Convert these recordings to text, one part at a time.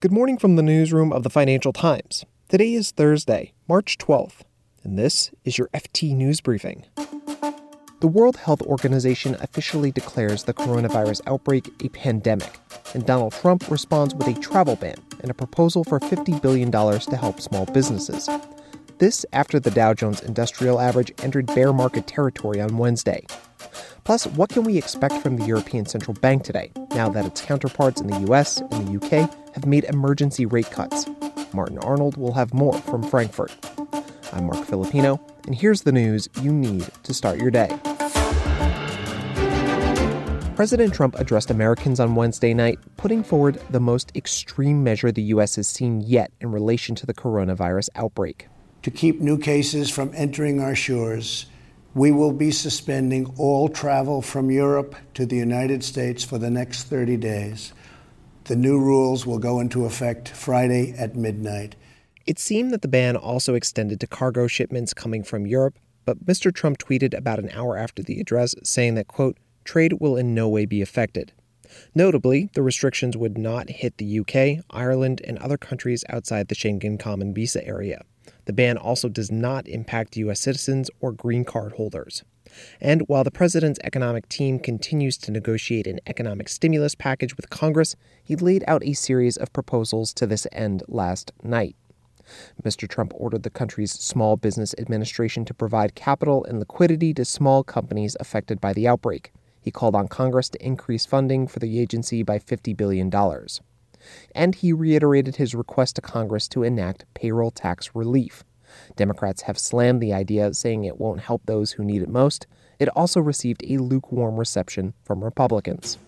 Good morning from the newsroom of the Financial Times. Today is Thursday, March 12th, and this is your FT News Briefing. The World Health Organization officially declares the coronavirus outbreak a pandemic, and Donald Trump responds with a travel ban and a proposal for $50 billion to help small businesses. This after the Dow Jones Industrial Average entered bear market territory on Wednesday. Plus, what can we expect from the European Central Bank today, now that its counterparts in the US and the UK have made emergency rate cuts? Martin Arnold will have more from Frankfurt. I'm Marc Filippino, and here's the news you need to start your day. President Trump addressed Americans on Wednesday night, putting forward the most extreme measure the U.S. has seen yet in relation to the coronavirus outbreak. To keep new cases from entering our shores, we will be suspending all travel from Europe to the United States for the next 30 days. The new rules will go into effect Friday at midnight. It seemed that the ban also extended to cargo shipments coming from Europe, but Mr. Trump tweeted about an hour after the address saying that, quote, trade will in no way be affected. Notably, the restrictions would not hit the UK, Ireland, and other countries outside the Schengen Common Visa area. The ban also does not impact U.S. citizens or green card holders. And while the president's economic team continues to negotiate an economic stimulus package with Congress, he laid out a series of proposals to this end last night. Mr. Trump ordered the country's Small Business Administration to provide capital and liquidity to small companies affected by the outbreak. He called on Congress to increase funding for the agency by $50 billion. And he reiterated his request to Congress to enact payroll tax relief. Democrats have slammed the idea, saying it won't help those who need it most. It also received a lukewarm reception from Republicans.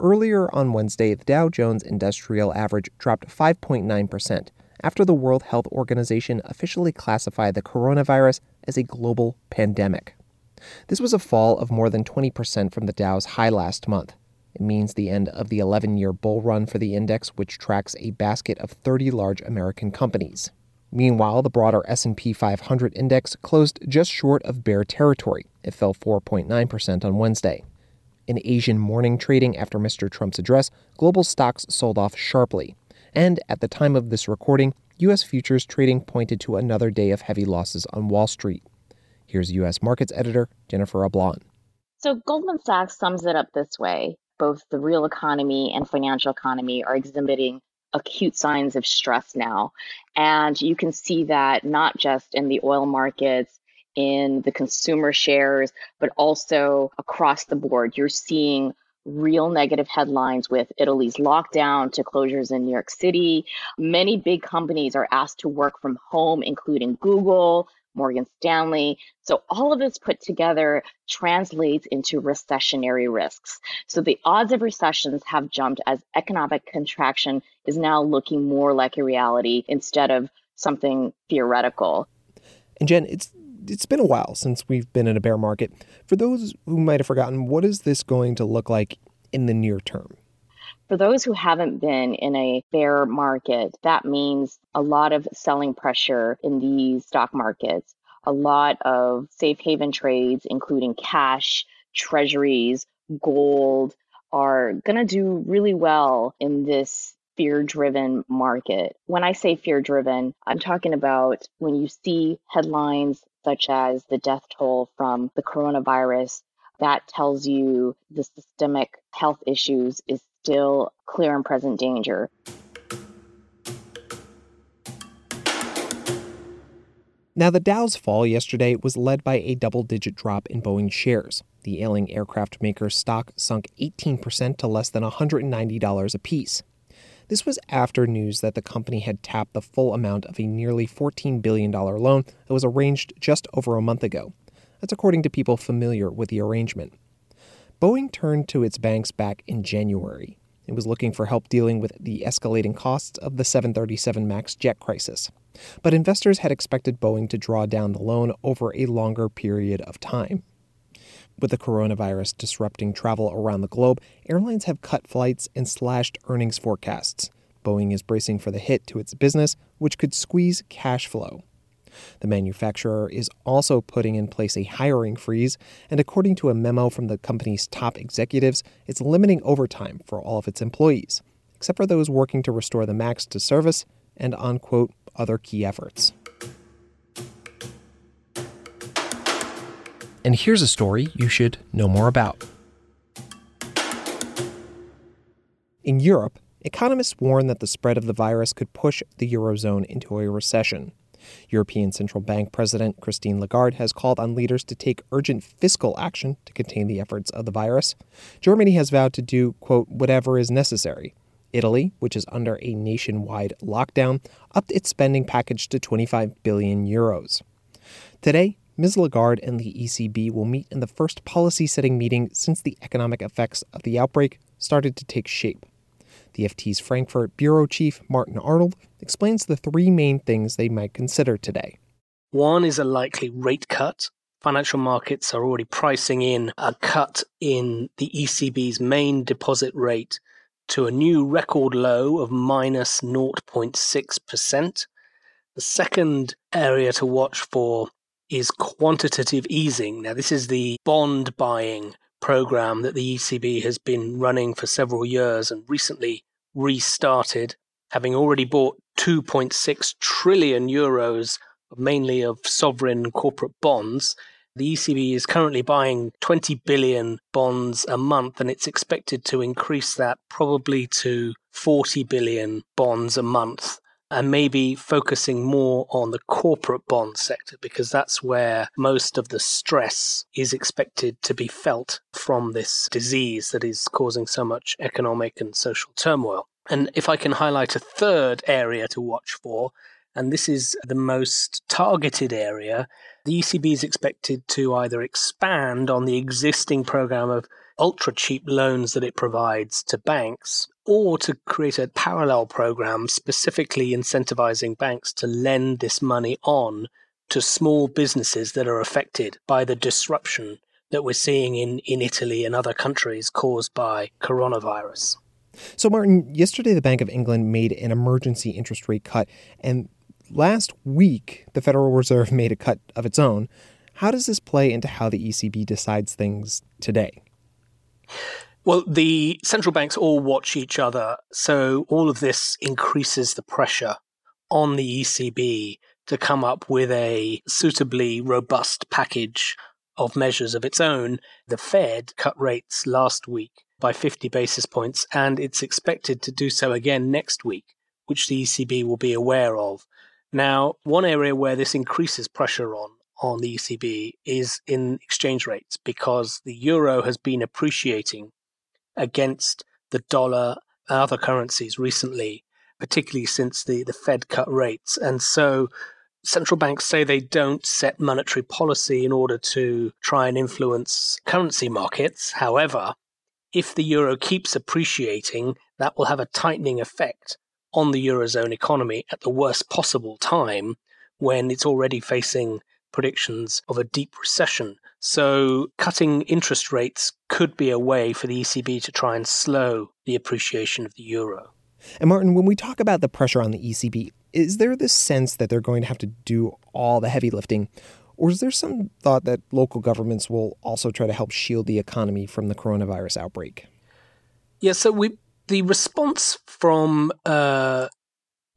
Earlier on Wednesday, the Dow Jones Industrial Average dropped 5.9%, after the World Health Organization officially classified the coronavirus as a global pandemic. This was a fall of more than 20% from the Dow's high last month. It means the end of the 11 year bull run for the index, which tracks a basket of 30 large American companies. Meanwhile, the broader S&P 500 index closed just short of bear territory. It fell 4.9% on Wednesday. In Asian morning trading after Mr. Trump's address, global stocks sold off sharply, and at the time of this recording, U.S. futures trading pointed to another day of heavy losses on Wall Street. Here's U.S. markets editor Jennifer Ablan. So Goldman Sachs sums it up this way both the real economy and financial economy are exhibiting acute signs of stress now. And you can see that not just in the oil markets, in the consumer shares, but also across the board. You're seeing real negative headlines with Italy's lockdown to closures in New York City. Many big companies are asked to work from home, including Google, Morgan Stanley. So all of this put together translates into recessionary risks. So the odds of recessions have jumped as economic contraction is now looking more like a reality instead of something theoretical. And Jen, it's it's been a while since we've been in a bear market. For those who might have forgotten, what is this going to look like in the near term? For those who haven't been in a bear market, that means a lot of selling pressure in these stock markets, a lot of safe haven trades, including cash, treasuries, gold, are going to do really well in this fear driven market. When I say fear driven, I'm talking about when you see headlines such as the death toll from the coronavirus, that tells you the systemic health issues is still clear and present danger. Now, the Dow's fall yesterday was led by a double digit drop in Boeing shares. The ailing aircraft maker's stock sunk 18% to less than $190 apiece. This was after news that the company had tapped the full amount of a nearly $14 billion loan that was arranged just over a month ago. That's according to people familiar with the arrangement. Boeing turned to its banks back in January. It was looking for help dealing with the escalating costs of the 737 MAX jet crisis. But investors had expected Boeing to draw down the loan over a longer period of time. With the coronavirus disrupting travel around the globe, airlines have cut flights and slashed earnings forecasts. Boeing is bracing for the hit to its business, which could squeeze cash flow. The manufacturer is also putting in place a hiring freeze, and according to a memo from the company's top executives, it's limiting overtime for all of its employees, except for those working to restore the MAX to service and on, quote, other key efforts. And here's a story you should know more about. In Europe, economists warn that the spread of the virus could push the Eurozone into a recession. European Central Bank President Christine Lagarde has called on leaders to take urgent fiscal action to contain the efforts of the virus. Germany has vowed to do, quote, whatever is necessary. Italy, which is under a nationwide lockdown, upped its spending package to 25 billion euros. Today, Ms. Lagarde and the ECB will meet in the first policy setting meeting since the economic effects of the outbreak started to take shape. The FT's Frankfurt bureau chief, Martin Arnold, explains the three main things they might consider today. One is a likely rate cut. Financial markets are already pricing in a cut in the ECB's main deposit rate to a new record low of minus 0.6%. The second area to watch for is quantitative easing. Now, this is the bond buying program that the ECB has been running for several years and recently restarted, having already bought 2.6 trillion euros, mainly of sovereign corporate bonds. The ECB is currently buying 20 billion bonds a month, and it's expected to increase that probably to 40 billion bonds a month and maybe focusing more on the corporate bond sector because that's where most of the stress is expected to be felt from this disease that is causing so much economic and social turmoil. And if I can highlight a third area to watch for, and this is the most targeted area, the ECB is expected to either expand on the existing program of ultra cheap loans that it provides to banks or to create a parallel program specifically incentivizing banks to lend this money on to small businesses that are affected by the disruption that we're seeing in, in Italy and other countries caused by coronavirus. So, Martin, yesterday the Bank of England made an emergency interest rate cut, and last week the Federal Reserve made a cut of its own. How does this play into how the ECB decides things today? Well, the central banks all watch each other. So all of this increases the pressure on the ECB to come up with a suitably robust package of measures of its own. The Fed cut rates last week by 50 basis points, and it's expected to do so again next week, which the ECB will be aware of. Now, one area where this increases pressure on on the ECB is in exchange rates because the euro has been appreciating against the dollar and other currencies recently, particularly since the, the Fed cut rates. And so central banks say they don't set monetary policy in order to try and influence currency markets. However, if the euro keeps appreciating, that will have a tightening effect on the eurozone economy at the worst possible time when it's already facing predictions of a deep recession. So, cutting interest rates could be a way for the ECB to try and slow the appreciation of the euro. And, Martin, when we talk about the pressure on the ECB, is there this sense that they're going to have to do all the heavy lifting? Or is there some thought that local governments will also try to help shield the economy from the coronavirus outbreak? Yeah, so we the response from uh,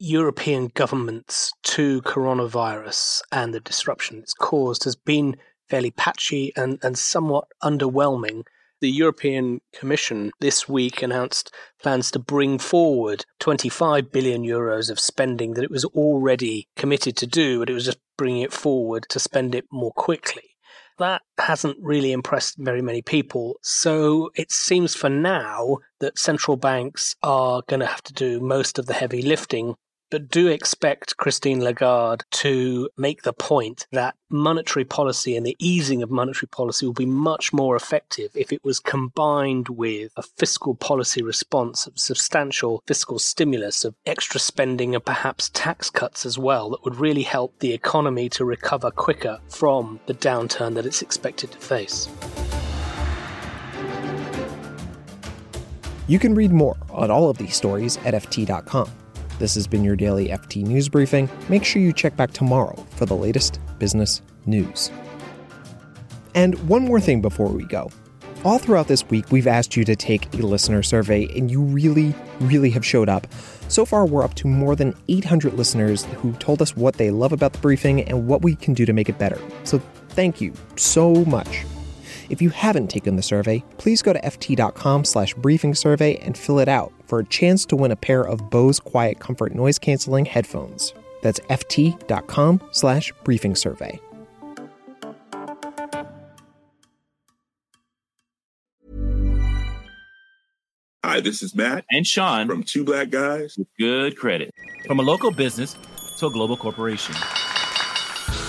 European governments to coronavirus and the disruption it's caused has been fairly patchy and, and somewhat underwhelming. The European Commission this week announced plans to bring forward 25 billion euros of spending that it was already committed to do, but it was just bringing it forward to spend it more quickly. That hasn't really impressed very many people. So it seems for now that central banks are going to have to do most of the heavy lifting but do expect Christine Lagarde to make the point that monetary policy and the easing of monetary policy will be much more effective if it was combined with a fiscal policy response of substantial fiscal stimulus, of extra spending, and perhaps tax cuts as well that would really help the economy to recover quicker from the downturn that it's expected to face. You can read more on all of these stories at FT.com. This has been your daily FT News Briefing. Make sure you check back tomorrow for the latest business news. And one more thing before we go. All throughout this week, we've asked you to take a listener survey, and you really, really have showed up. So far, we're up to more than 800 listeners who told us what they love about the briefing and what we can do to make it better. So thank you so much. If you haven't taken the survey, please go to ft.com slash briefing survey and fill it out for a chance to win a pair of Bose Quiet Comfort noise canceling headphones. That's ft.com slash briefing survey. Hi, this is Matt and Sean from Two Black Guys with Good Credit. From a local business to a global corporation.